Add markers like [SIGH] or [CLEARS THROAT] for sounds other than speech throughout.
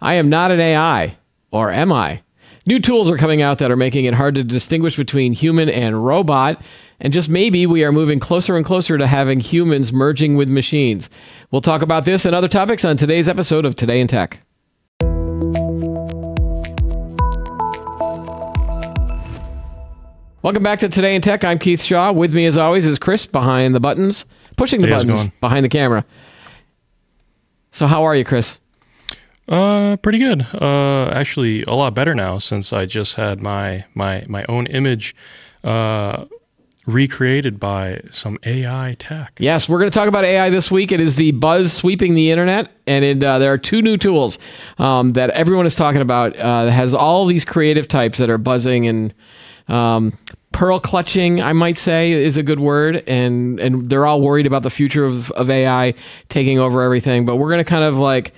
I am not an AI, or am I? New tools are coming out that are making it hard to distinguish between human and robot. And just maybe we are moving closer and closer to having humans merging with machines. We'll talk about this and other topics on today's episode of Today in Tech. Welcome back to Today in Tech. I'm Keith Shaw. With me, as always, is Chris behind the buttons, pushing the Hey, buttons behind the camera. So, how are you, Chris? Uh, pretty good. Uh, actually, a lot better now since I just had my my my own image, uh, recreated by some AI tech. Yes, we're going to talk about AI this week. It is the buzz sweeping the internet, and it, uh, there are two new tools um, that everyone is talking about. Uh, that has all these creative types that are buzzing and um, pearl clutching. I might say is a good word, and and they're all worried about the future of, of AI taking over everything. But we're going to kind of like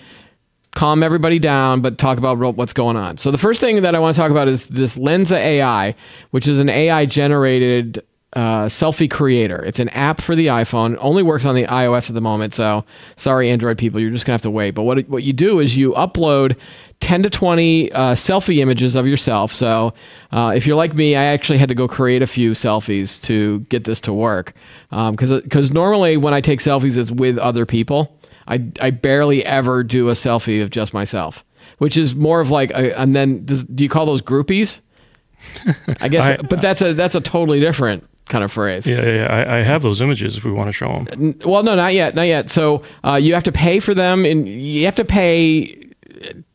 calm everybody down, but talk about what's going on. So the first thing that I want to talk about is this Lensa AI, which is an AI generated uh, selfie creator. It's an app for the iPhone. Only works on the iOS at the moment. So sorry, Android people, you're just gonna have to wait. But what what you do is you upload 10 to 20 uh, selfie images of yourself. So uh, if you're like me, I actually had to go create a few selfies to get this to work. Because because normally when I take selfies, it's with other people. I, I barely ever do a selfie of just myself, which is more of like, a, and then does, do you call those groupies? I guess, [LAUGHS] I- but that's a that's a totally different kind of phrase. Yeah, yeah, yeah. I, I have those images if we want to show them. Well, no, not yet, not yet. So uh, you have to pay for them, and you have to pay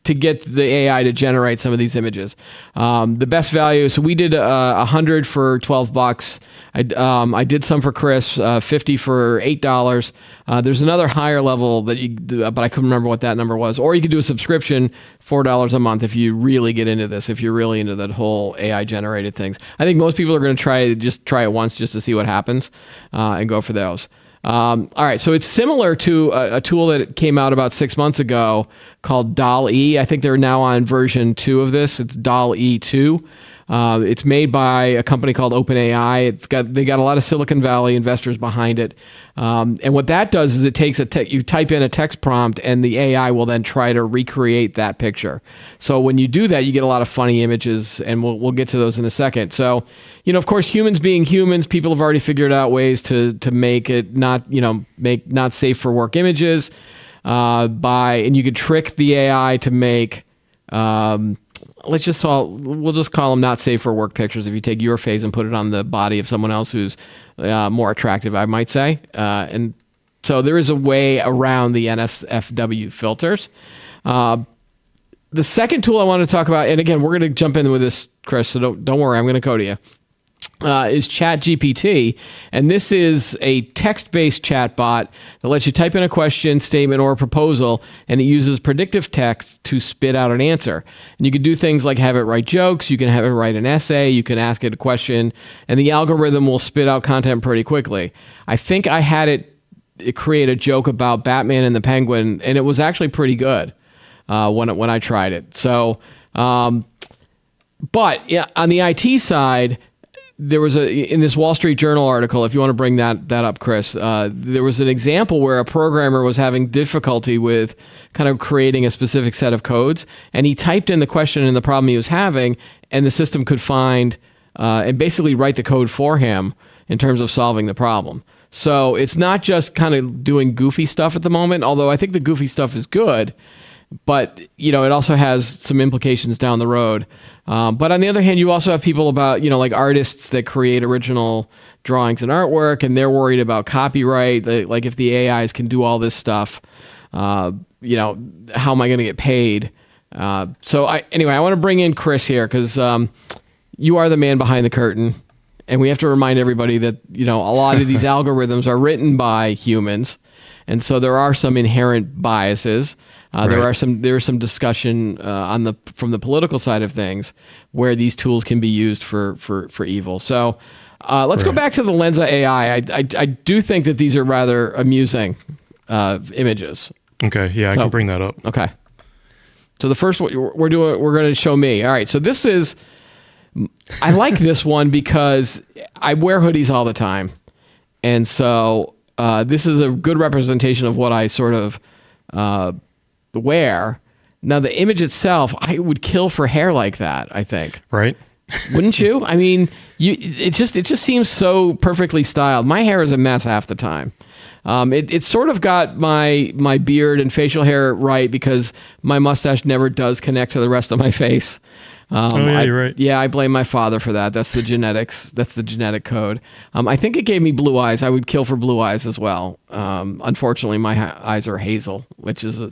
to get the AI to generate some of these images. Um, the best value. So we did uh, a hundred for twelve bucks. I um, I did some for Chris, uh, fifty for eight dollars. Uh, there's another higher level that you, but I couldn't remember what that number was. Or you could do a subscription, four dollars a month if you really get into this. If you're really into that whole AI generated things. I think most people are going to try just try it once just to see what happens, uh, and go for those. Um, all right, so it's similar to a, a tool that came out about six months ago called Doll E. I think they're now on version two of this. It's Doll E two. Uh, it's made by a company called OpenAI. It's got they got a lot of Silicon Valley investors behind it. Um, and what that does is it takes a te- you type in a text prompt and the AI will then try to recreate that picture. So when you do that, you get a lot of funny images, and we'll we'll get to those in a second. So you know, of course, humans being humans, people have already figured out ways to to make it not you know make not safe for work images uh, by and you could trick the AI to make. Um, let's just call we'll just call them not safe for work pictures. If you take your face and put it on the body of someone else who's uh, more attractive i might say. Uh, and so there is a way around the nsfw filters. Uh, the second tool i want to talk about and again we're going to jump in with this chris so don't, don't worry i'm going to go to you uh, is ChatGPT, and this is a text-based chatbot that lets you type in a question, statement, or a proposal, and it uses predictive text to spit out an answer. And you can do things like have it write jokes, you can have it write an essay, you can ask it a question, and the algorithm will spit out content pretty quickly. I think I had it, create a joke about Batman and the Penguin, and it was actually pretty good uh, when when I tried it. So. Um, but yeah, on the IT side, there was a in this Wall Street Journal article. If you want to bring that that up, Chris, uh, there was an example where a programmer was having difficulty with kind of creating a specific set of codes, and he typed in the question and the problem he was having, and the system could find uh, and basically write the code for him in terms of solving the problem. So it's not just kind of doing goofy stuff at the moment, although I think the goofy stuff is good but you know it also has some implications down the road. Um, but on the other hand you also have people about you know like artists that create original drawings and artwork and they're worried about copyright like like if the ais can do all this stuff uh, you know how am i going to get paid? Uh, so I, anyway i want to bring in chris here because um, you are the man behind the curtain and we have to remind everybody that you know a lot of these [LAUGHS] algorithms are written by humans and so there are some inherent biases uh, there are some there's some discussion uh, on the from the political side of things where these tools can be used for for for evil so uh, let's go back to the lensa ai I, I, I do think that these are rather amusing uh, images Okay, yeah, I can bring that up. Okay. So the first one we're doing, we're going to show me. All right. So this is, I like this one because I wear hoodies all the time, and so uh, this is a good representation of what I sort of uh, wear. Now the image itself, I would kill for hair like that. I think, Right? wouldn't you? I mean, you it just it just seems so perfectly styled. My hair is a mess half the time. Um, it, it sort of got my my beard and facial hair right because my mustache never does connect to the rest of my face. Um, Oh, yeah, I- you're right. Yeah, I blame my father for that. That's the genetics. That's the genetic code. Um, I think it gave me blue eyes. I would kill for blue eyes as well. Um, unfortunately, my ha- eyes are hazel, which is a,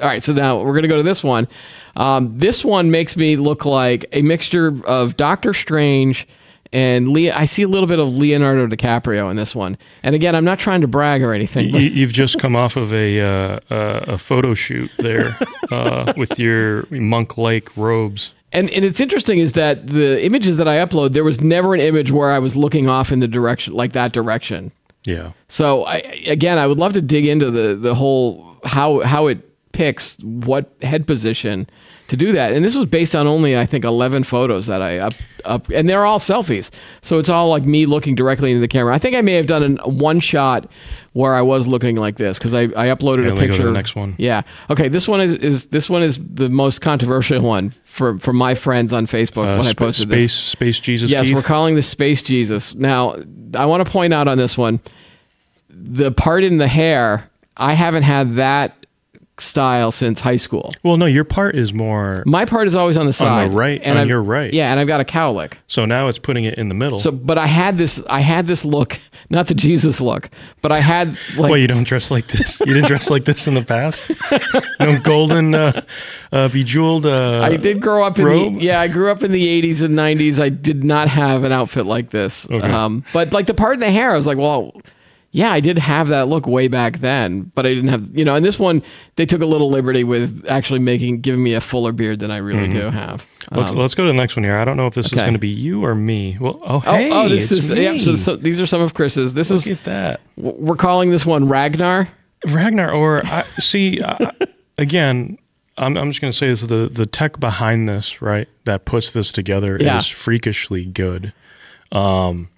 all right. So now we're gonna go to this one. Um, this one makes me look like a mixture of Doctor Strange and Leo. I see a little bit of Leonardo DiCaprio in this one. And again, I'm not trying to brag or anything. You, you've just come off of a uh, uh, a photo shoot there uh, with your monk-like robes. And, and it's interesting is that the images that I upload, there was never an image where I was looking off in the direction like that direction. Yeah. So I, again, I would love to dig into the the whole how how it picks what head position to do that. And this was based on only I think 11 photos that I up up and they're all selfies. So it's all like me looking directly into the camera. I think I may have done an, one shot where I was looking like this cuz I, I uploaded Yeah, a let me go to picture. the next one. Yeah. Okay, this one is, is this one is the most controversial one for for my friends on Facebook Uh, when I posted space this. space Jesus. Yes, Keith. we're calling this Space Jesus. Now, I want to point out on this one the part in the hair, I haven't had that style since high school. Well, no, your part is more. My part is always on the side. right, and on I've- your right. Yeah, and I've got a cowlick. So now it's putting it in the middle. So, but I had this, I had this look, [LAUGHS] not the Jesus look, but I had like, Wait, you don't dress like this? You didn't dress like this in the past? No golden, uh, uh, bejeweled. Uh, I did grow up in robe? the yeah, I grew up in the 80s and 90s. I did not have an outfit like this. Um, but like the part in the hair, I was like, well, yeah, I did have that look way back then, but I didn't have, you know, and this one they took a little liberty with actually making giving me a fuller beard than I really do have. Let's Um, let's go to the next one here. I don't know if this is going to be you or me. Well, oh oh, hey, oh, this it's is yeah. So, so these are some of Chris's. This Look is at that, we're calling this one Ragnar. Ragnar. Or I, see, I, again, I'm I'm just going to say this: the the tech behind this, right, that puts this together Yeah. is freakishly good. Um,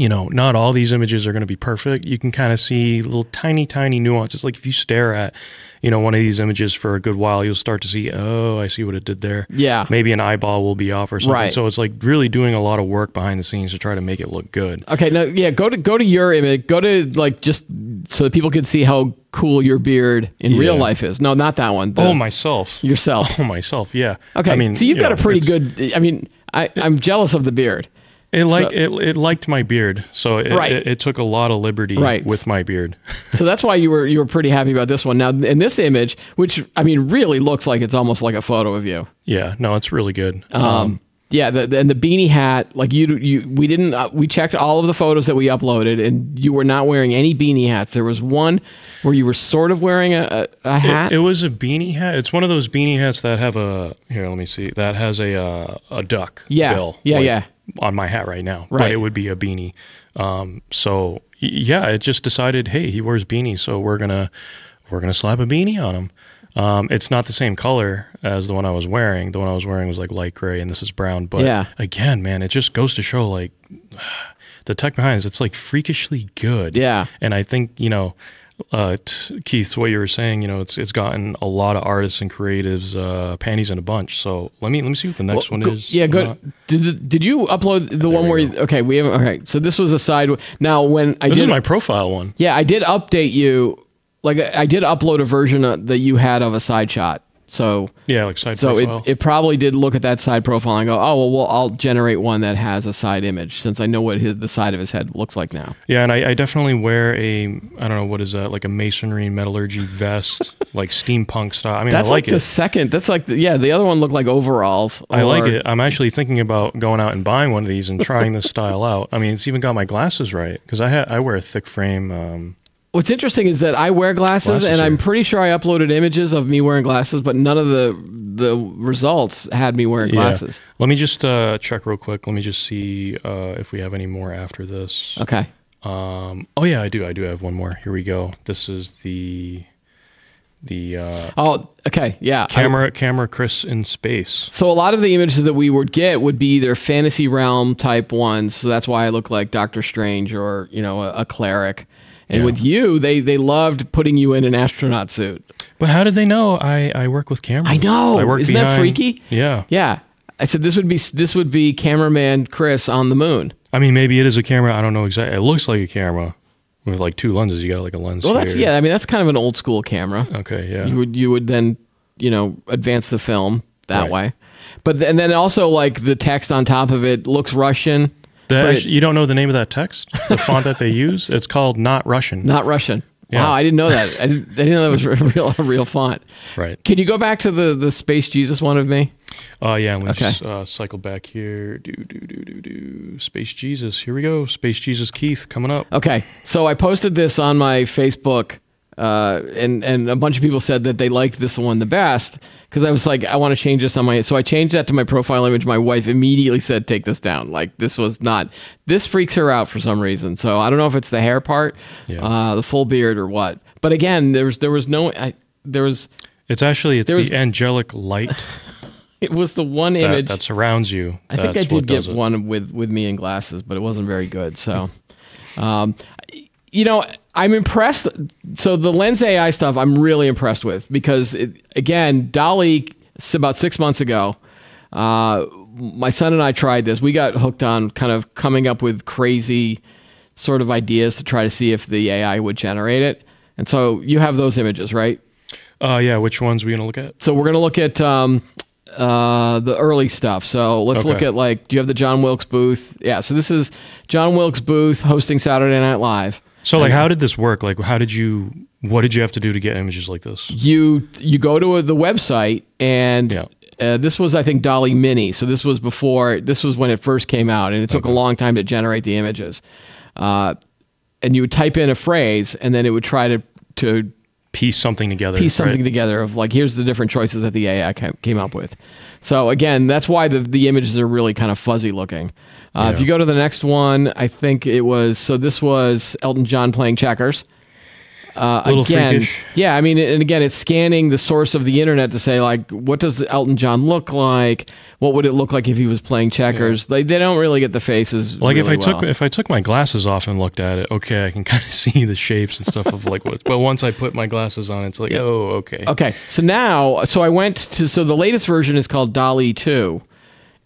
you know, not all these images are going to be perfect. You can kind of see little tiny, tiny nuances. Like if you stare at, you know, one of these images for a good while, you'll start to see, oh, I see what it did there. Yeah. Maybe an eyeball will be off or something. Right. So it's like really doing a lot of work behind the scenes to try to make it look good. Okay, no, yeah, go to go to your image. Go to like just so that people can see how cool your beard in real life is. No, not that one. the- oh, myself. yourself. [LAUGHS] Oh, myself. Yeah. Okay, I mean, so you've you got know, a pretty good. I mean, I I'm jealous of the beard. It like so- it, it liked my beard, so it, Right. it, it took a lot of liberty Right. with my beard. [LAUGHS] So that's why you were you were pretty happy about this one. Now in this image, which I mean really looks like it's almost like a photo of you. yeah, no, it's really good. Um, yeah, the, and the beanie hat, like you, you, we didn't, uh, we checked all of the photos that we uploaded, and you were not wearing any beanie hats. There was one where you were sort of wearing a, a, a hat. It, it was a beanie hat. It's one of those beanie hats that have a here. Let me see. That has a uh, a duck. Yeah. bill, Yeah, yeah. On my hat right now, but Right. it would be a beanie. Um, so yeah, it just decided, hey, he wears beanies, so we're gonna we're gonna slap a beanie on him. Um, it's not the same color as the one I was wearing. The one I was wearing was like light gray, and this is brown. But Yeah. again, man, it just goes to show like [SIGHS] the tech behind it. It's like freakishly good. Yeah. And I think, you know, uh, t- Keith, what you were saying, you know, it's it's gotten a lot of artists and creatives uh, panties in a bunch. So let me let me see what the next Well, one go- is. Yeah, good. Did, did you upload the one where? You, okay, we haven't. Okay, so this was a side. Now when I This did, is my profile one. yeah, I did update you. Like I did upload a version of, that you had of a side shot. So Yeah, like side so profile. it, it probably did look at that side profile and go, oh well, well, I'll generate one that has a side image since I know what his the side of his head looks like now. yeah, and I, I definitely wear a I don't know what is that like a masonry metallurgy vest, [LAUGHS] like steampunk style. I mean, That's I like, like, the second. That's like the, yeah. The other one looked like overalls. I like it. I'm actually thinking about going out and buying one of these and trying this style out. I mean, it's even got my glasses right because I ha- I wear a thick frame. Um, What's interesting is that I wear glasses, Glasses and I'm pretty sure I uploaded images of me wearing glasses, but none of the the results had me wearing yeah. glasses. Let me just uh, check real quick. Let me just see uh, if we have any more after this. Okay. Um, oh yeah, I do. I do have one more. Here we go. This is the the uh, Oh, okay. Yeah. I- camera camera Chris in space. so a lot of the images that we would get would be either fantasy realm type ones. So that's why I look like Doctor Strange or you know a, a cleric. And Yeah. with you, they they loved putting you in an astronaut suit. But how did they know I, I work with cameras? I know. I work Isn't that freaky? Yeah. Yeah. I said this would be this would be cameraman Chris on the moon. I mean, maybe it is a camera. I don't know exactly. It looks like a camera with like two lenses. You got like a lens. Well, that's here. yeah. I mean, that's kind of an old school camera. Okay. Yeah. You would you would then you know advance the film that Right. way, but and then also like the text on top of it looks Russian, That- but it- you don't know the name of that text? The font that they use? It's called not Russian. not Russian. Yeah. Wow, I didn't know that. I didn't, I didn't know that was a real [LAUGHS] a real font. Right. Can you go back to the the space Jesus one of me? Oh yeah. I'm gonna Okay. just uh, cycle back here. Do do do do do. Space Jesus. Here we go. Space Jesus Keith coming up. Okay, so I posted this on my Facebook, uh, and and a bunch of people said that they liked this one the best because I was like, I want to change this on my. So I changed that to my profile image. My wife immediately said, "Take this down." Like this was not. This freaks her out for some reason. So I don't know if it's the hair part, Yeah. uh, the full beard, or what. But again, there was there was no. I, there was It's actually it's There was- the angelic light [LAUGHS] it was the one that, image. that surrounds you. I think I did get one with with me in glasses, but it wasn't very good. So, [LAUGHS] um, you know, I'm impressed. So the Lens AI stuff, I'm really impressed with because it, again, DALL-E about six months ago. Uh, my son and I tried this. We got hooked on kind of coming up with crazy sort of ideas to try to see if the AI would generate it. And so you have those images, right? Uh, yeah. Which ones we gonna look at? So we're gonna look at um, uh, the early stuff. So let's look at like, do you have the John Wilkes Booth? Yeah. So this is John Wilkes Booth hosting Saturday Night Live. So like, how did this work? Like, how did you? What did you have to do to get images like this? You you go to a, the website and. Yeah. Uh, this was, I think, DALL-E Mini. So this was before. This was when it first came out, and it took a long time to generate the images. Uh, and you would type in a phrase, and then it would try to to Piece something together. piece something right? together of like here's the different choices that the AI came up with. So again, that's why the the images are really kind of fuzzy looking. Uh, If you go to the next one, I think it was so this was Elton John playing checkers. Uh, Little again, freakish. yeah, I mean, and again, it's scanning the source of the internet to say like, what does Elton John look like? What would it look like if he was playing checkers? They they don't really get the faces. Like if I really took if I took my glasses off and looked at it, okay, I can [LAUGHS] kind of see the shapes and stuff of like what. But once I put my glasses on, it's like, oh, okay. Okay, so now, so I went to, so the latest version is called DALL-E 2.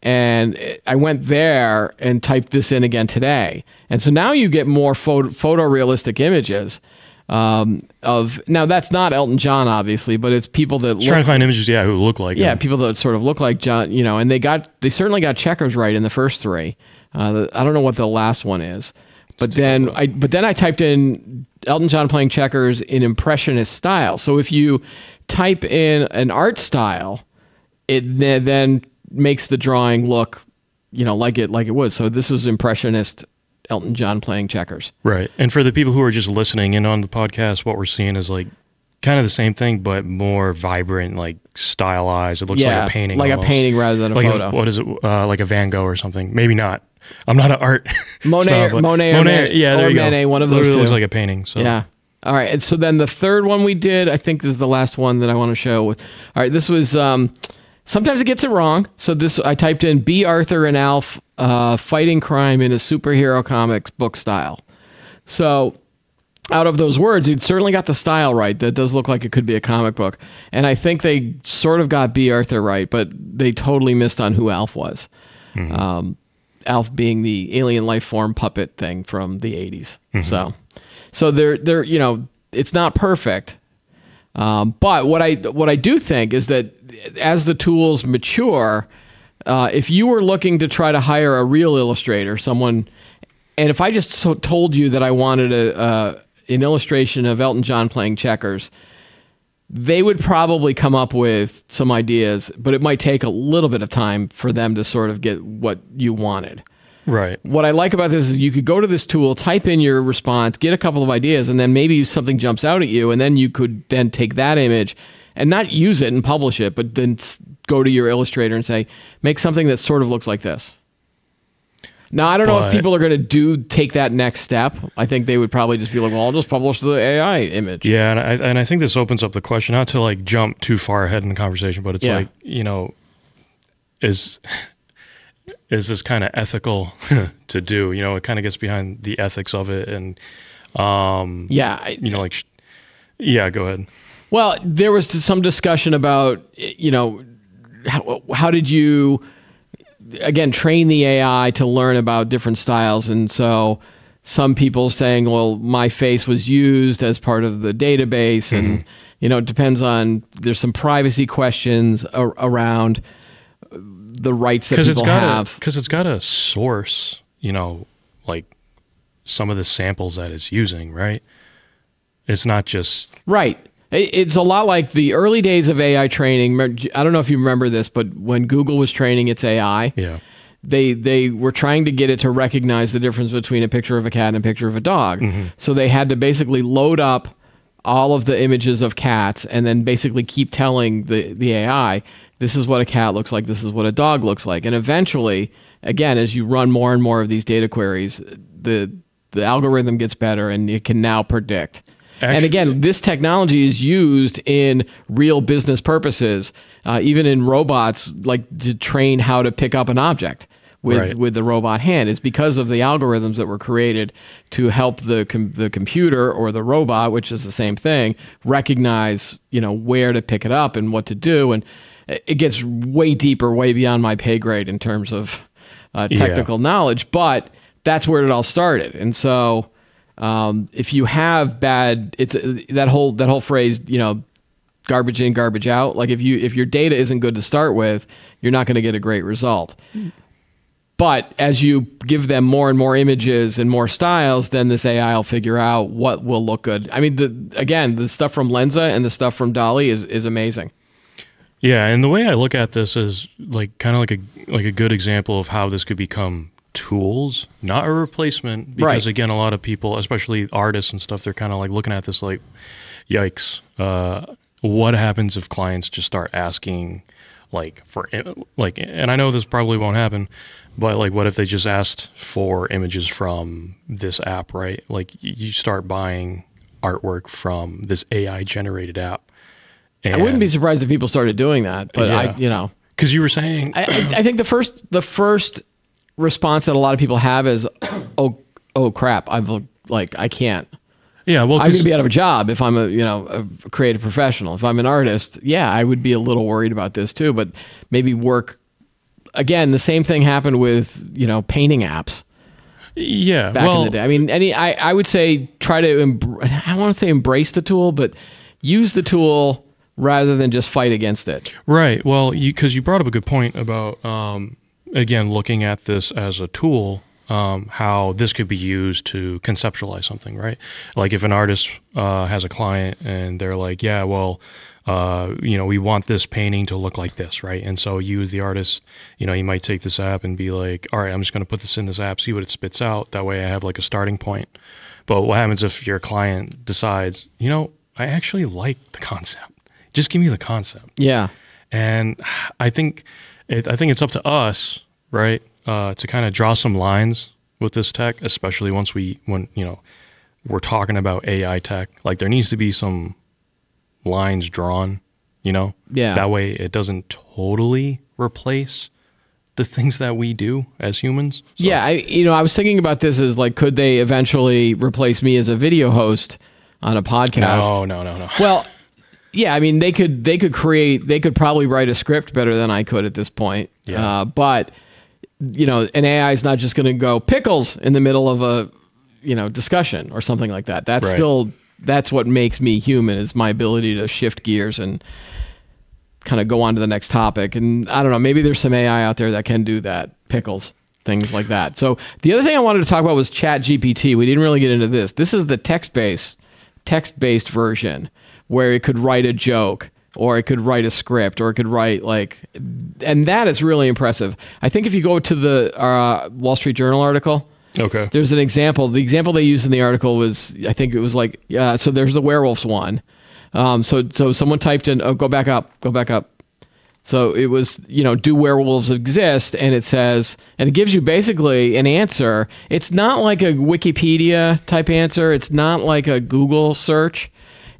And I went there and typed this in again today. And so now you get more photo, photorealistic images um, of, now that's not Elton John, obviously, but it's people that Trying to find images, yeah, who look like yeah, him. people that sort of look like John, you know, and they got, they certainly got checkers right in the first three. Uh, the- I don't know what the last one is. But then I but then I typed in Elton John playing checkers in impressionist style. So if you type in an art style, it then makes the drawing look, you know, like it like it was. So this is impressionist Elton John playing checkers. Right. And for the people who are just listening in on the podcast, what we're seeing is like kind of the same thing, but more vibrant, like stylized. It looks yeah, like a painting. like a painting rather than a like photo. what is it? Uh, like a Van Gogh or something? Maybe not. I'm not an art. [LAUGHS] Monet- snob, Monet or Man- yeah, there you go. One of those Literally looks like a painting. So Yeah. All right. And so then the third one we did, I think this is the last one that I want to show. All right. This was, um, sometimes it gets it wrong. So this, I typed in Bea Arthur and Alf uh, fighting crime in a superhero comics book style. So out of those words, it certainly got the style right. That does look like it could be a comic book. And I think they sort of got Bea Arthur right, but they totally missed on who Alf was. Um, Alf being the alien life form puppet thing from the 80s. So, so they're they're you know it's not perfect, um, but what I what I do think is that as the tools mature, uh, if you were looking to try to hire a real illustrator, someone, and if I just so told you that I wanted a uh, an illustration of Elton John playing checkers, they would probably come up with some ideas, but it might take a little bit of time for them to sort of get what you wanted. right. What I like about this is you could go to this tool, type in your response, get a couple of ideas, and then maybe something jumps out at you, and then you could then take that image and not use it and publish it, but then go to your illustrator and say, make something that sort of looks like this. Now I don't know if people are going to do take that next step. I think they would probably just be like, "Well, I'll just publish the AI image." Yeah, and I and I think this opens up the question, not to like jump too far ahead in the conversation, but it's Yeah. like you know, is is this kind of ethical [LAUGHS] to do? You know, it kind of gets behind the ethics of it, and um, yeah, I- You know, like, sh- yeah, go ahead. Well, there was some discussion about, you know, how, how did you, again, train the AI to learn about different styles. And so some people saying, well, my face was used as part of the database. And, mm-hmm. you know, it depends on, there's some privacy questions ar- around the rights that because it's people got have. because it's got a source you know like some of the samples that it's using right it's not just Right. It- It's a lot like the early days of AI training. I don't know if you remember this, but when Google was training its AI, yeah they they were trying to get it to recognize the difference between a picture of a cat and a picture of a dog. Mm-hmm. So they had to basically load up all of the images of cats and then basically keep telling the the AI this is what a cat looks like, this is what a dog looks like. And eventually, again, as you run more and more of these data queries, the the algorithm gets better and it can now predict. And again, this technology is used in real business purposes, uh, even in robots, like to train how to pick up an object with Right. with the robot hand. It's because of the algorithms that were created to help the com- the computer or the robot, which is the same thing, recognize you know where to pick it up and what to do. And it gets way deeper, way beyond my pay grade in terms of uh, Yeah. technical knowledge, but that's where it all started. And so, um, if you have bad, it's that whole that whole phrase, you know, garbage in, garbage out. Like if you if your data isn't good to start with, you're not going to get a great result. But as you give them more and more images and more styles, then this AI will figure out what will look good. I mean, the again, the stuff from Lensa and the stuff from DALL-E is is amazing. yeah and the way i look at this is like kind of like a like a good example of how this could become tools not a replacement because Right. again a lot of people especially artists and stuff they're kind of like looking at this like yikes uh, what happens if clients just start asking like for like and i know this probably won't happen but like what if they just asked for images from this app right? Like you start buying artwork from this ai generated app. I wouldn't be surprised if people started doing that, but I, you know, because you were saying I, I, I think the first the first response that a lot of people have is, [CLEARS THROAT] oh, oh crap, I've like I can't. yeah well I'm to be out of a job if I'm a you know a creative professional. If I'm an artist, yeah, I would be a little worried about this too. But maybe work again. The same thing happened with you know painting apps yeah back well in the day. I mean, any I, I would say try to embr- I don't want to say embrace the tool, but use the tool rather than just fight against it. Right. Well, you because you brought up a good point about um, again looking at this as a tool, um, how this could be used to conceptualize something. Right. Like if an artist uh, has a client and they're like, yeah, well. Uh, you know, we want this painting to look like this, right? And so you, as the artist, you know, you might take this app and be like, all right, I'm just going to put this in this app, see what it spits out. That way, I have like a starting point. But what happens if your client decides, you know, I actually like the concept. Just give me the concept Yeah. and I think it, I think it's up to us, right, uh, to kind of draw some lines with this tech, especially once we when you know we're talking about AI tech. Like there needs to be some lines drawn, you know. Yeah. That way, it doesn't totally replace the things that we do as humans. So- Yeah, I you know, I was thinking about this as like could they eventually replace me as a video host on a podcast? No, no, no, no. [LAUGHS] Well, yeah, I mean they could they could create they could probably write a script better than I could at this point. Yeah. Uh, but you know, an AI is not just going to go pickles in the middle of a you know discussion or something like that. That's Right. still that's what makes me human is my ability to shift gears and kind of go on to the next topic. And I don't know, maybe there's some AI out there that can do that. Pickles, things like that. So the other thing I wanted to talk about was Chat GPT. We didn't really get into this. This is the text based text based version where it could write a joke or it could write a script or it could write like and that is really impressive. I think if you go to the uh, Wall Street Journal article, Okay. there's an example. The example they used in the article was, I think it was like, uh, so there's the werewolves one. Um, so so someone typed in, oh, go back up, go back up. So it was, you know, do werewolves exist? And it says, and it gives you basically an answer. It's not like a Wikipedia type answer. It's not like a Google search.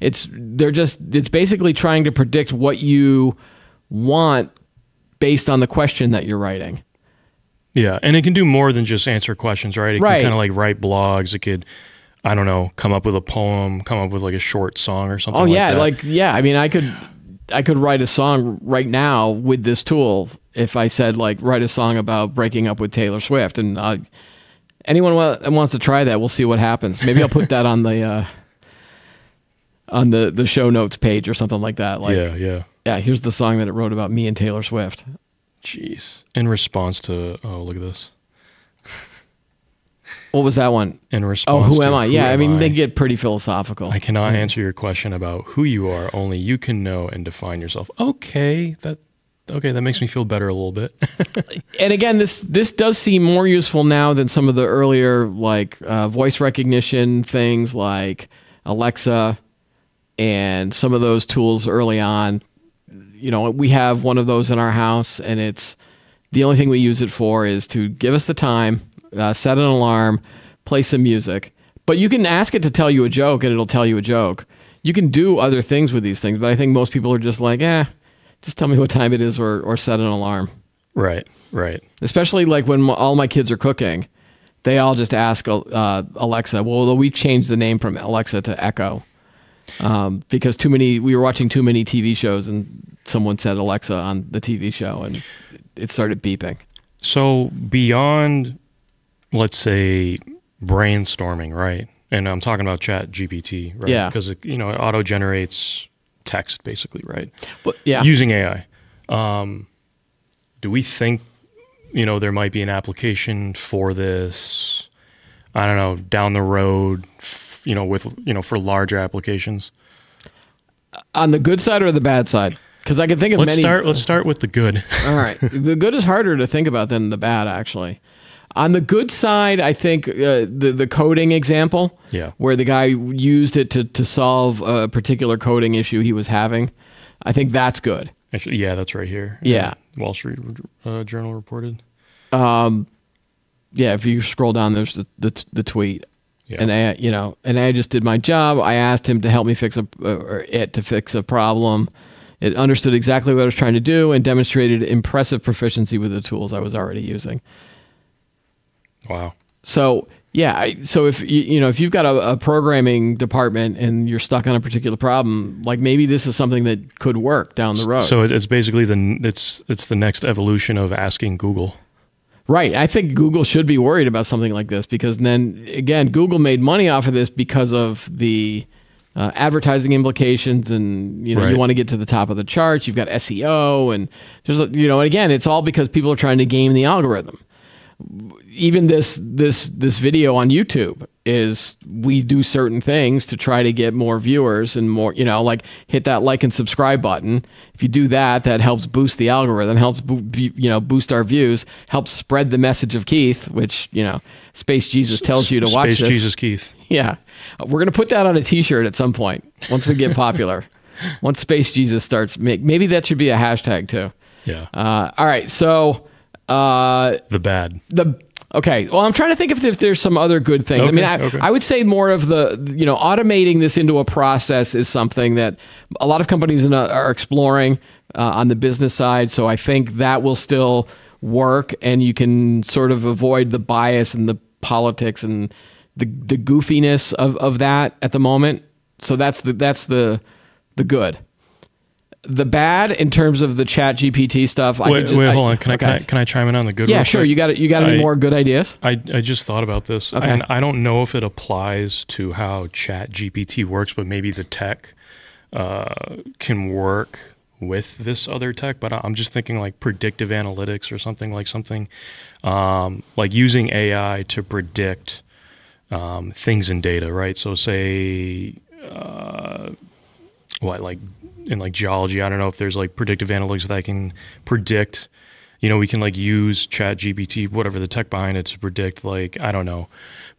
It's they're just it's basically trying to predict what you want based on the question that you're writing. Yeah, and it can do more than just answer questions, right? It Right. can kind of like write blogs. It could I don't know, come up with a poem, come up with like a short song or something. Oh like yeah, that. like yeah. I mean, I could I could write a song right now with this tool if I said like write a song about breaking up with Taylor Swift, and uh, anyone wa- wants to try that, we'll see what happens. Maybe I'll put that on the uh, on the the show notes page or something like that. Like yeah, yeah. yeah, here's the song that it wrote about me and Taylor Swift. Jeez. In response to oh look at this. What was that one? In response. Oh, who am I? Yeah, I am mean they get pretty philosophical. I cannot answer your question about who you are. Only you can know and define yourself. Okay, that okay. That makes me feel better a little bit. [LAUGHS] and again, this this does seem more useful now than some of the earlier like uh, voice recognition things like Alexa and some of those tools early on. You know, we have one of those in our house, and it's the only thing we use it for is to give us the time, uh, set an alarm, play some music. But you can ask it to tell you a joke, and it'll tell you a joke. You can do other things with these things, but I think most people are just like, eh, just tell me what time it is, or or set an alarm right, right. especially like when all my kids are cooking they all just ask uh, alexa well we changed the name from alexa to echo um, because too many we were watching too many tv shows and someone said alexa on the tv show and it started beeping So beyond, let's say, brainstorming, right? And I'm talking about Chat GPT, right? Yeah. Because you know it auto generates text, basically, right? but yeah Using AI. Um, do we think, you know, there might be an application for this? I don't know, down the road, you know, with you know, for larger applications. on the good side or the bad side because i can think of Let's many start. Let's start with the good. [LAUGHS] All right. The good is harder to think about than the bad, actually. On the good side, I think uh, the the coding example, Yeah. where the guy used it to to solve a particular coding issue he was having, I think that's good. Actually, yeah, that's right here. Yeah. Wall Street uh, Journal reported. Yeah, if you scroll down, there's the the, the tweet, Yeah. and I you know, and I just did my job. I asked him to help me fix a uh, or it to fix a problem. It understood exactly what I was trying to do and demonstrated impressive proficiency with the tools I was already using. Wow. So yeah, I, so if you you know if you've got a, a programming department and you're stuck on a particular problem, like maybe this is something that could work down the road. So it's basically the it's it's the next evolution of asking Google. Right, I think Google should be worried about something like this because then again, Google made money off of this because of the uh, advertising implications, and you know you want to get to the top of the charts. You've got SEO, and there's you know, and again, it's all because people are trying to game the algorithm. Even this this this video on YouTube is we do certain things to try to get more viewers and more you know like hit that like and subscribe button. If you do that that helps boost the algorithm helps you know boost our views helps spread the message of Keith which you know Space Jesus tells you to watch Space this. Jesus Keith. [LAUGHS] yeah. We're gonna put that on a t-shirt at some point once we get popular. [LAUGHS] Once Space Jesus starts make maybe that should be a hashtag too. Yeah. uh, all right so uh, the bad. the okay. Well i'm trying to think if, if there's some other good things. I mean I, Okay, okay. I would say more of the you know automating this into a process is something that a lot of companies are exploring uh, on the business side. So i think that will still work and you can sort of avoid the bias and the politics and the, the goofiness of, of that at the moment. So that's the that's the the good the bad in terms of the chat gpt stuff I Wait, could just- wait, I- hold on. Can I, can I can I chime in on the good? yeah sure quick? you got it you got any I- more good ideas I, I just thought about this, Okay. and I don't know if it applies to how Chat GPT works, but maybe the tech uh, can work with this other tech. But I- I'm just thinking like predictive analytics or something like something um, like using AI to predict um, things in data, right? So say uh, what like in like geology, I don't know if there's like predictive analytics that I can predict. You know, we can like use Chat GPT, whatever the tech behind it, to predict like I don't know,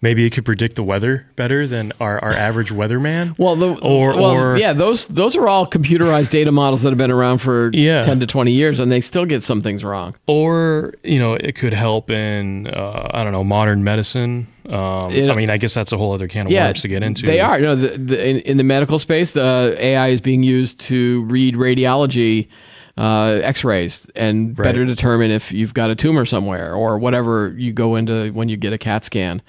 maybe it could predict the weather better than our, our average weatherman. Well, the, Or- well, or- yeah, those those are all computerized data models that have been around for Yeah. ten to twenty years, and they still get some things wrong. Or you know, it could help in uh, I don't know modern medicine. Um, It- I mean, I guess that's a whole other can of Yeah, worms to get into. They are. No, the, the, in, in the medical space, the AI is being used to read radiology uh, X-rays and better determine if you've got a tumor somewhere or whatever you go into when you get a CAT scan.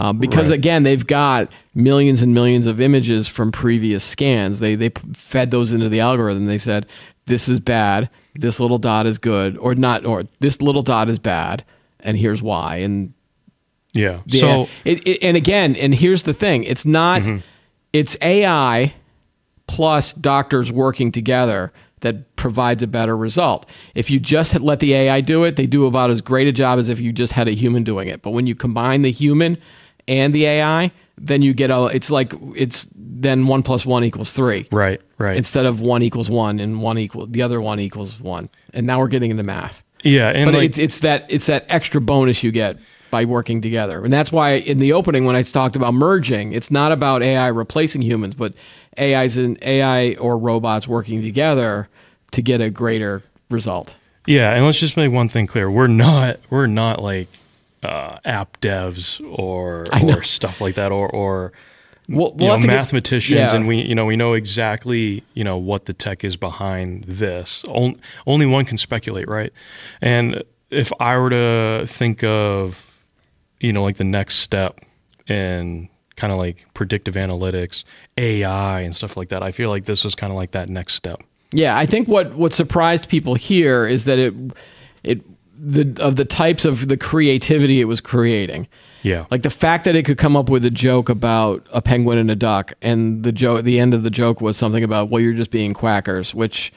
Um, because Right. again, they've got millions and millions of images from previous scans. They they fed those into the algorithm. They said this is bad, this little dot is good, or not, or this little dot is bad, and here's why. And Yeah. yeah. So it, it, and again, and here's the thing: it's not. Mm-hmm. It's AI plus doctors working together that provides a better result. If you just let the AI do it, they do about as great a job as if you just had a human doing it. But when you combine the human and the AI, then you get a. It's like it's then one plus one equals three right, right. instead of one equals one and one equal the other one equals one. And now we're getting into math yeah, and but like, it's it's that it's that extra bonus you get by working together, and that's why in the opening when I talked about merging, it's not about AI replacing humans, but AIs and AI or robots working together to get a greater result. Yeah, and let's just make one thing clear: we're not we're not like uh, app devs or [LAUGHS] or stuff like that, or or We'll, we'll know to get- mathematicians, yeah. and we you know we know exactly you know what the tech is behind this. On, only one can speculate, right? And if I were to think of you know like the next step in kind of like predictive analytics, AI, and stuff like that, I feel like this is kind of like that next step. Yeah, I think what what surprised people here is that it it the of the types of the creativity it was creating. Yeah, Like the fact that it could come up with a joke about a penguin and a duck, and the joke, the end of the joke was something about, well, you're just being quackers, which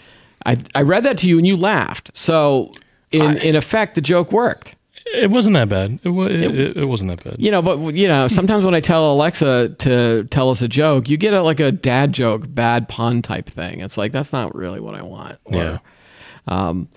I, I read that to you and you laughed. So in, in effect, the joke worked. it wasn't that bad. It, wa- it, it, it wasn't that bad. You know, but you know, sometimes when I tell Alexa to tell us a joke, you get a, like a dad joke, bad pun type thing. It's like that's not really what I want. Or, Yeah. Um,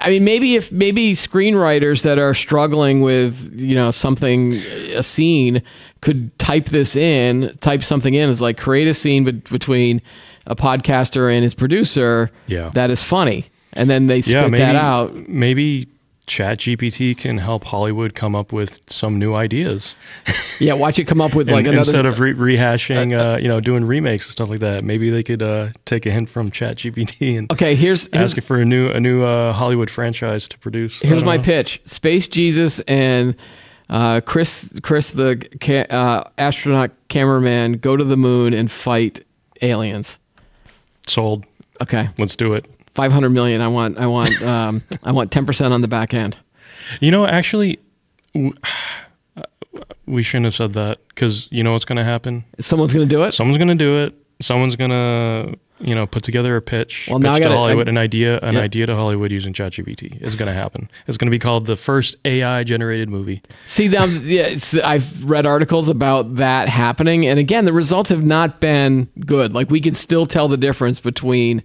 I mean, maybe if maybe screenwriters that are struggling with you know something, a scene, could type this in, type something in. It's like create a scene bet- between a podcaster and his producer. Yeah. that is funny, and then they spit yeah, maybe that out. maybe Chat GPT can help Hollywood come up with some new ideas [LAUGHS] Yeah, watch it come up with And like another. instead of re- rehashing, uh, you know, doing remakes and stuff like that. Maybe they could uh, take a hint from Chat GPT and okay, here's here's, asking for a new a new uh, Hollywood franchise to produce. Here's my know. pitch: Space Jesus and uh, Chris Chris the ca- uh, astronaut cameraman go to the moon and fight aliens. Sold. Okay. Let's do it. Five hundred million. I want. I want. [LAUGHS] Um, I want ten percent on the back end. You know, actually, w- we shouldn't have said that because you know what's going to happen. Someone's going to do it. Someone's going to do it. Someone's going to you know put together a pitch. Well, pitch now I to gotta- Hollywood I- an idea an Yeah. idea to Hollywood using ChatGPT is going to happen. It's going to be called the first AI generated movie. See, now, [LAUGHS] yeah, I've read articles about that happening, and again, the results have not been good. Like we can still tell the difference between,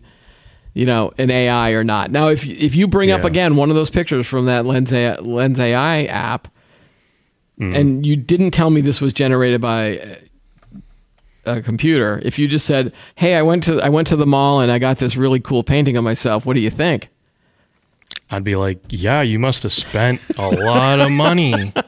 you know, an AI or not. Now, if if you bring up again one of those pictures from that Lens AI, Lens AI app, mm-hmm. and you didn't tell me this was generated by a, computer, if you just said, "Hey, I went to I went to the mall and I got this really cool painting of myself. What do you think?" I'd be like, yeah, you must have spent a lot of money. [LAUGHS]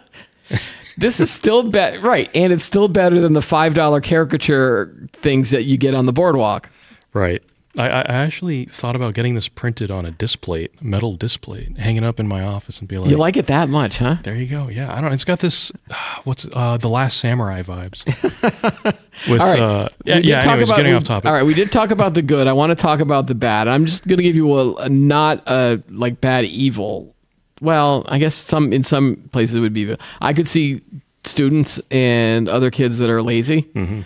This is still be- right, and it's still better than the five dollar caricature things that you get on the boardwalk. Right. I, I actually thought about getting this printed on a display, metal display, hanging up in my office and be like, You like it that much, huh? there you go. Yeah, I don't know. It's got this, uh, [SIGHS] what's uh, the last samurai vibes. [LAUGHS] With, All right. uh, yeah, yeah talk anyways, about- getting we- off topic. All right, we did talk about the good. I want to talk about the bad. I'm just going to give you a, a not a like bad evil. Well, I guess some in some places it would be. I could see students and other kids that are lazy Mm-hmm.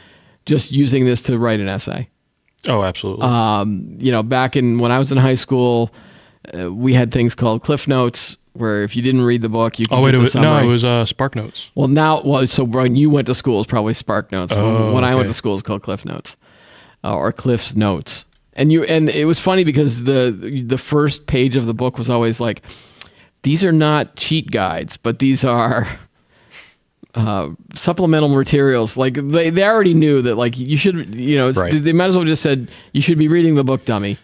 just using this to write an essay. Oh, absolutely. Um, you know, back in when I was in high school, uh, we had things called Cliff Notes, where if you didn't read the book, you could oh, wait, get it was, no, it was uh, Spark Notes. Well, now, well, so when you went to school, it's probably Spark Notes. Oh, when I went to school, it's called Cliff Notes, uh, or Cliff's Notes. And you, and it was funny because the the first page of the book was always like, these are not cheat guides, but these are uh, supplemental materials. Like they, they already knew that like you should, you know, Right. they, might as well just said you should be reading the book, dummy.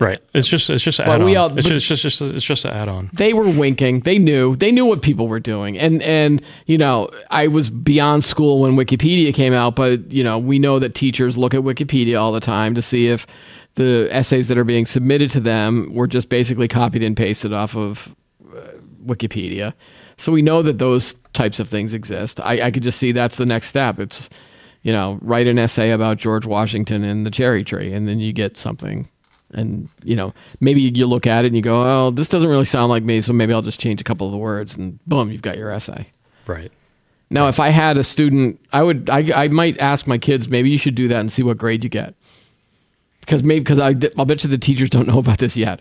Right. It's just it's just an But add-on. we all- it's, just, it's just it's just an add-on. they were winking. They knew. They knew what people were doing. And and you know, I was beyond school when Wikipedia came out, but you know, we know that teachers look at Wikipedia all the time to see if the essays that are being submitted to them were just basically copied and pasted off of uh, Wikipedia. So we know that those types of things exist. I, I could just see that's the next step. It's you know write an essay about George Washington and the cherry tree, and then you get something. And you know maybe you look at it and you go, oh, this doesn't really sound like me, so maybe I'll just change a couple of the words, and boom, you've got your essay. Right. Now, if I had a student, I would I, I might ask my kids maybe you should do that and see what grade you get. Because maybe because I I'll bet you the teachers don't know about this yet.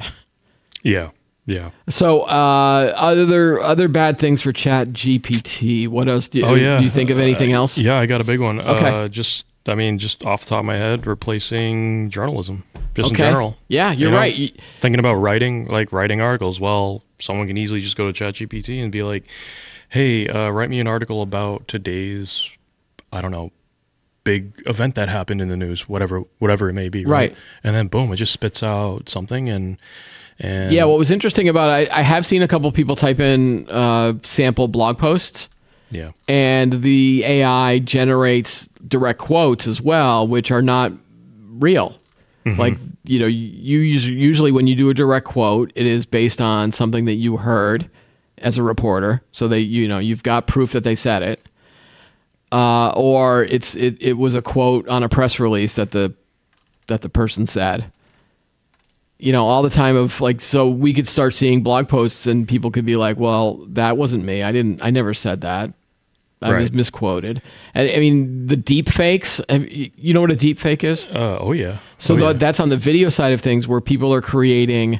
Yeah. Yeah. So uh, other other bad things for Chat GPT. What else do you, Oh yeah. do you think of anything Uh, else? Yeah, I got a big one. Okay. Uh, just I mean, just off the top of my head, replacing journalism, just okay. in general. Yeah, you're You know, right. Thinking about writing, like writing articles. Well, someone can easily just go to ChatGPT and be like, "Hey, uh, write me an article about today's, I don't know, big event that happened in the news, whatever, whatever it may be." Right. And then boom, it just spits out something, and and Yeah, what was interesting about it, I, I have seen a couple people type in uh, sample blog posts, yeah, and the AI generates direct quotes as well, which are not real. Like you know, you usually when you do a direct quote, it is based on something that you heard as a reporter, so they you know you've got proof that they said it, uh, or it's it, it was a quote on a press release that the that the person said you know, all the time of like, so we could start seeing blog posts and people could be like, well, that wasn't me. I didn't, I never said that. I was misquoted. And I mean, the deep fakes, you know what a deep fake is? uh, oh yeah, So oh, tha- yeah. that's on the video side of things where people are creating,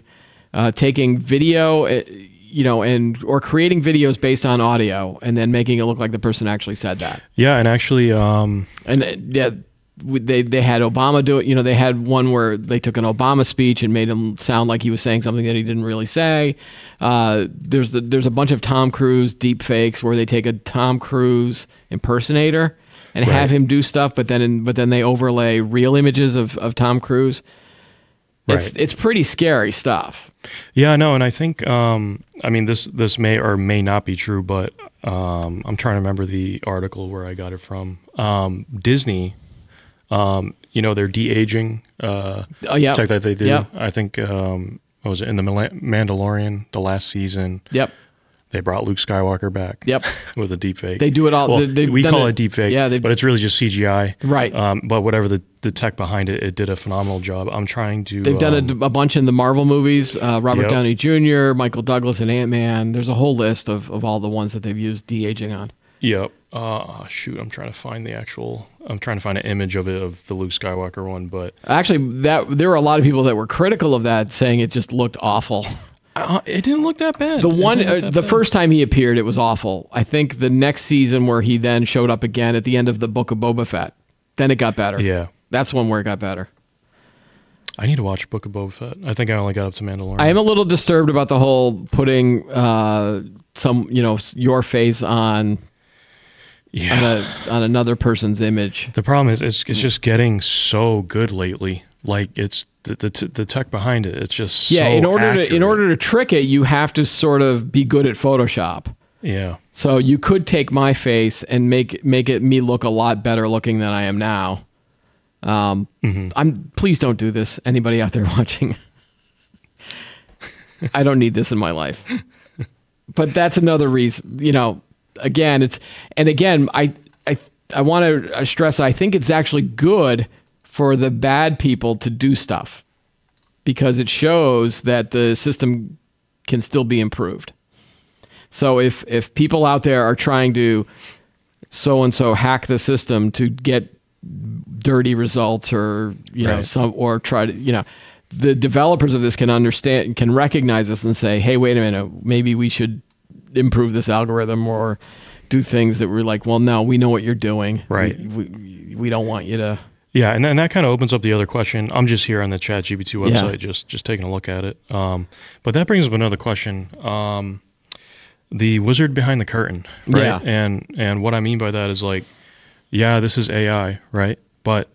uh, taking video, uh, you know, and, or creating videos based on audio and then making it look like the person actually said that. yeah, and actually, um, And uh, yeah, they they had Obama do it. You know, they had one where they took an Obama speech and made him sound like he was saying something that he didn't really say. Uh, there's the, there's a bunch of Tom Cruise deep fakes where they take a Tom Cruise impersonator and have him do stuff, but then in, but then they overlay real images of, of Tom Cruise. It's Right. it's pretty scary stuff. Yeah, no, and I think um, I mean this this may or may not be true, but um, I'm trying to remember the article where I got it from. Um, Disney, um, you know, they're de aging uh, Oh yeah, tech that they do. I think um, what was it in the Mandalorian, the last season, Yep, they brought Luke Skywalker back. yep. [LAUGHS] with a deep fake. They do it all. Well, they- we call it, deep fake, Yeah, but it's really just CGI. right. Um, but whatever the, the tech behind it, it did a phenomenal job. I'm trying to. They've done um, a, a bunch in the Marvel movies. Uh, Robert Yep. Downey Jr., Michael Douglas, and Ant Man. There's a whole list of, of all the ones that they've used de aging on. Yep. Uh, shoot, I'm trying to find the actual. I'm trying to find an image of it of the Luke Skywalker one, but Actually, that there were a lot of people that were critical of that, saying it just looked awful. uh, it didn't look that bad. The one, uh, the bad. first time he appeared, it was awful. I think the next season where he then showed up again at the end of the Book of Boba Fett, then it got better. Yeah, That's one where it got better. I need to watch Book of Boba Fett. I think I only got up to Mandalorian. I am a little disturbed about the whole putting uh, some, you know, your face on yeah. on, a, on another person's image. the problem is, it's it's just getting so good lately. Like it's the the, t- the tech behind it. It's just Yeah, so in order to in order to trick it, you have to sort of be good at Photoshop. Yeah. So you could take my face and make make it me look a lot better looking than I am now. Um, Mm-hmm. I'm please don't do this. Anybody out there [LAUGHS] watching? I don't need this in my life. [LAUGHS] But that's another reason. You know, again, it's and again, I I I want to uh, stress. I think it's actually good for the bad people to do stuff because it shows that the system can still be improved. So if if people out there are trying to so and so hack the system to get dirty results or you know some or try to you know the developers of this can understand can recognize this and say hey wait a minute maybe we should improve this algorithm or do things that we're like well no we know what you're doing Right. we, we, we don't want you to Yeah, and then that kind of opens up the other question. I'm just here on the Chat GPT website, Yeah. just just taking a look at it. Um, but that brings up another question. Um, the wizard behind the curtain, right? Yeah. And and what I mean by that is like, yeah, this is AI, right? But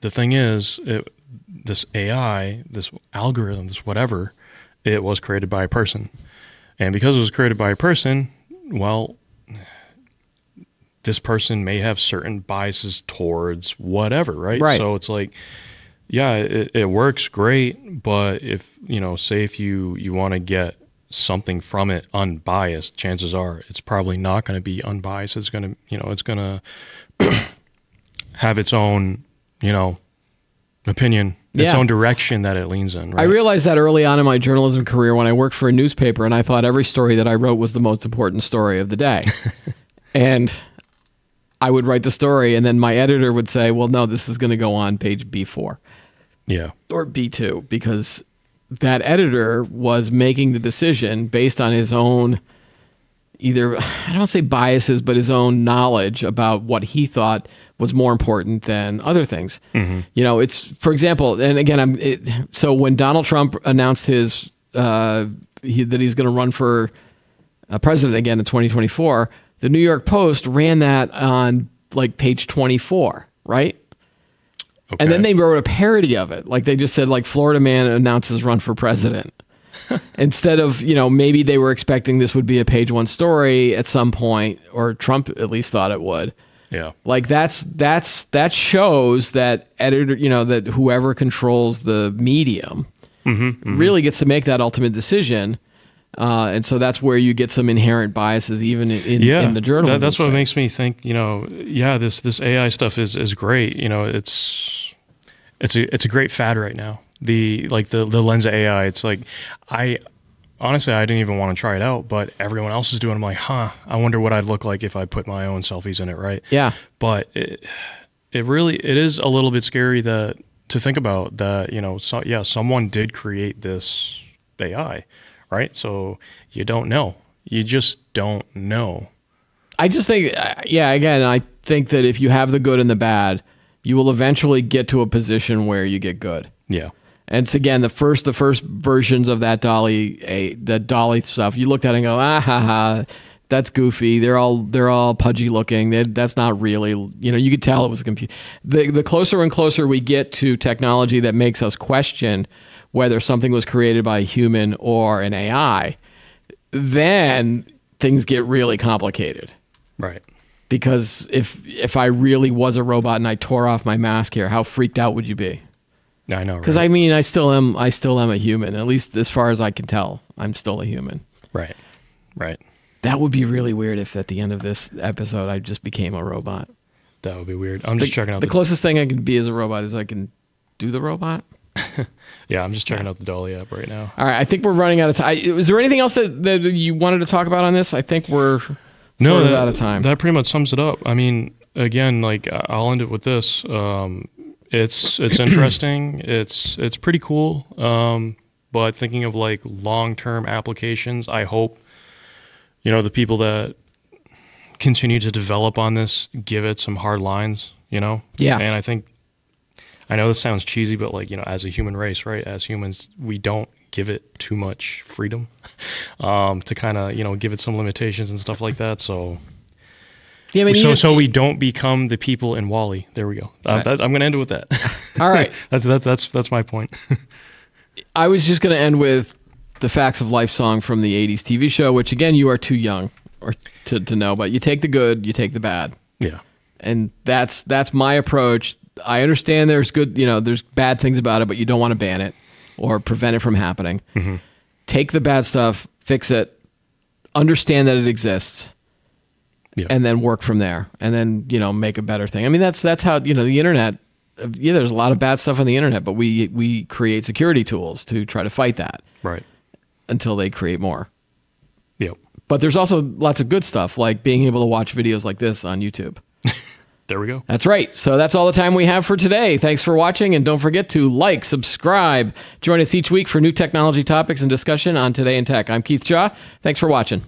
the thing is, it, this AI, this algorithm, this whatever, it was created by a person, and because it was created by a person, well, this person may have certain biases towards whatever, right? Right. So it's like, yeah, it, it works great, but if you know, say if you you want to get something from it unbiased, chances are it's probably not going to be unbiased. It's going to, you know, it's going to [CLEARS THROAT] have its own, you know, opinion, its Yeah. own direction that it leans in. Right? I realized that early on in my journalism career when I worked for a newspaper and I thought every story that I wrote was the most important story of the day. [LAUGHS] and I would write the story and then my editor would say, "Well, no, this is going to go on page B4." yeah. or B2 because that editor was making the decision based on his own either [SIGHS] I don't say biases but his own knowledge about what he thought was more important than other things. You know, it's for example, and again I'm it, so when Donald Trump announced his uh, he, that he's going to run for uh, president again in 2024, the New York Post ran that on like page 24, right? Okay. And then they wrote a parody of it. Like they just said, like Florida man announces run for president. [LAUGHS] Instead of, you know, maybe they were expecting this would be a page one story at some point, or Trump at least thought it would. yeah. Like that's that's that shows that editor, you know, that whoever controls the medium really gets to make that ultimate decision. Uh, and so that's where you get some inherent biases, even in, yeah, in the journalism. That, that's what makes me think. You know, yeah, this this AI stuff is is great. You know, it's it's a it's a great fad right now. The like the the Lensa AI. It's like I honestly I didn't even want to try it out, but everyone else is doing. it. I'm like, huh. I wonder what I'd look like if I put my own selfies in it, right? Yeah. But it it really it is a little bit scary that to think about that. You know, so yeah, someone did create this AI, right? So you don't know. You just don't know. I just think, uh, yeah, again, I think that if you have the good and the bad, you will eventually get to a position where you get good. Yeah. And it's again the first, the first versions of that DALL-E, a that DALL-E stuff. You looked at it and go, ah ha ha, that's goofy. They're all they're all pudgy looking. They, that's not really, you know, you could tell it was a computer. The the closer and closer we get to technology that makes us question whether something was created by a human or an AI, then things get really complicated Right. because if if I really was a robot and I tore off my mask here, how freaked out would you be? I know. Right? Because I mean, I still am. I still am a human. At least as far as I can tell, I'm still a human. right. Right. That would be really weird if at the end of this episode I just became a robot. That would be weird. I'm just checking out The the, closest thing I can be as a robot is I can do the robot. [LAUGHS] yeah. I'm just checking out the DALL-E app right now. All right, I think we're running out of time. Is there anything else that, that you wanted to talk about on this? I think we're sort of that, out of time. That pretty much sums it up. I mean, again, like I'll end it with this. Um, it's it's [CLEARS THROAT] interesting. It's it's pretty cool. Um, but thinking of like long term applications, I hope you know the people that continue to develop on this give it some hard lines. You know. Yeah. And I think I know this sounds cheesy, but like you know, as a human race, right? As humans, we don't give it too much freedom [LAUGHS] um, to kind of you know give it some limitations and stuff like that. So yeah, mean, so so we don't become the people in WALL-E. There we go. Uh, that, I'm gonna end it with that. all right. [LAUGHS] that's that's that's that's my point. I was just going to end with the Facts of Life song from the 80s TV show, which again, you are too young or to, to know, but you take the good, you take the bad. yeah. And that's that's my approach. I understand there's good, you know, there's bad things about it, but you don't want to ban it or prevent it from happening. Take the bad stuff, fix it, understand that it exists, Yeah. and then work from there. And then, you know, make a better thing. I mean, that's that's how, you know, the internet yeah, there's a lot of bad stuff on the internet, but we we create security tools to try to fight that Right. until they create more. Yep. But there's also lots of good stuff, like being able to watch videos like this on YouTube. [LAUGHS] There we go. That's right. So that's all the time we have for today. Thanks for watching, and don't forget to like, subscribe. Join us each week for new technology topics and discussion on Today in Tech. I'm Keith Shaw. Thanks for watching.